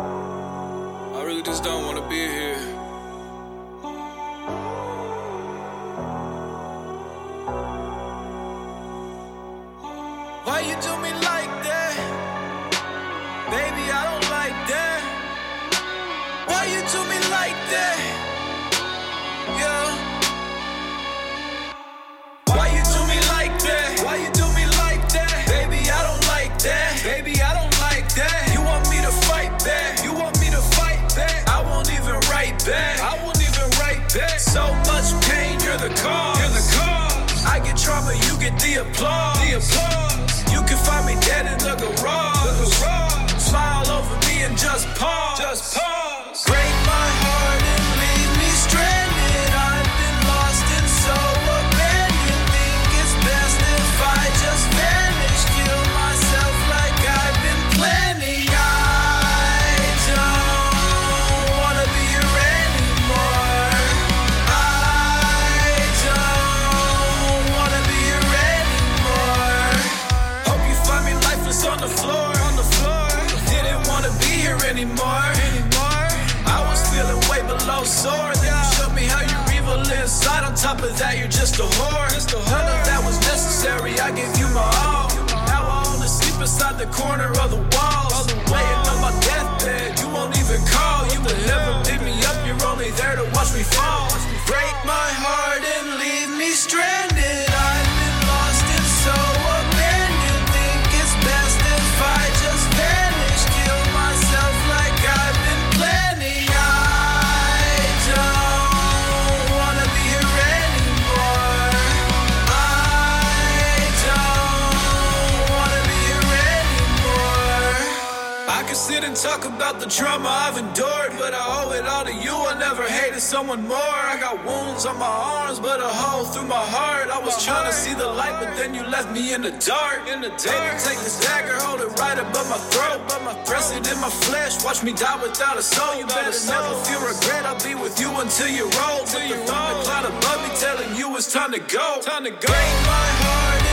I really just don't wanna be here. Why you do me like that? Baby, I don't like that. Why you do me like that? Get the applause. The applause. Top of that, you're just a whore. Just a None of that was necessary. I gave you my all. Now I only sleep beside the corner of the walls. Talk about the trauma I've endured, but I owe it all to you. I never hated someone more. I got wounds on my arms, but a hole through my heart. I was trying to see the light, but then you left me in the dark. In the dark. Take this dagger, hold it right above my throat. Press it in my flesh, watch me die without a soul. You better never feel regret. I'll be with you until you're old. Till you the cloud above me, telling you it's time to go. Time to go. Break my heart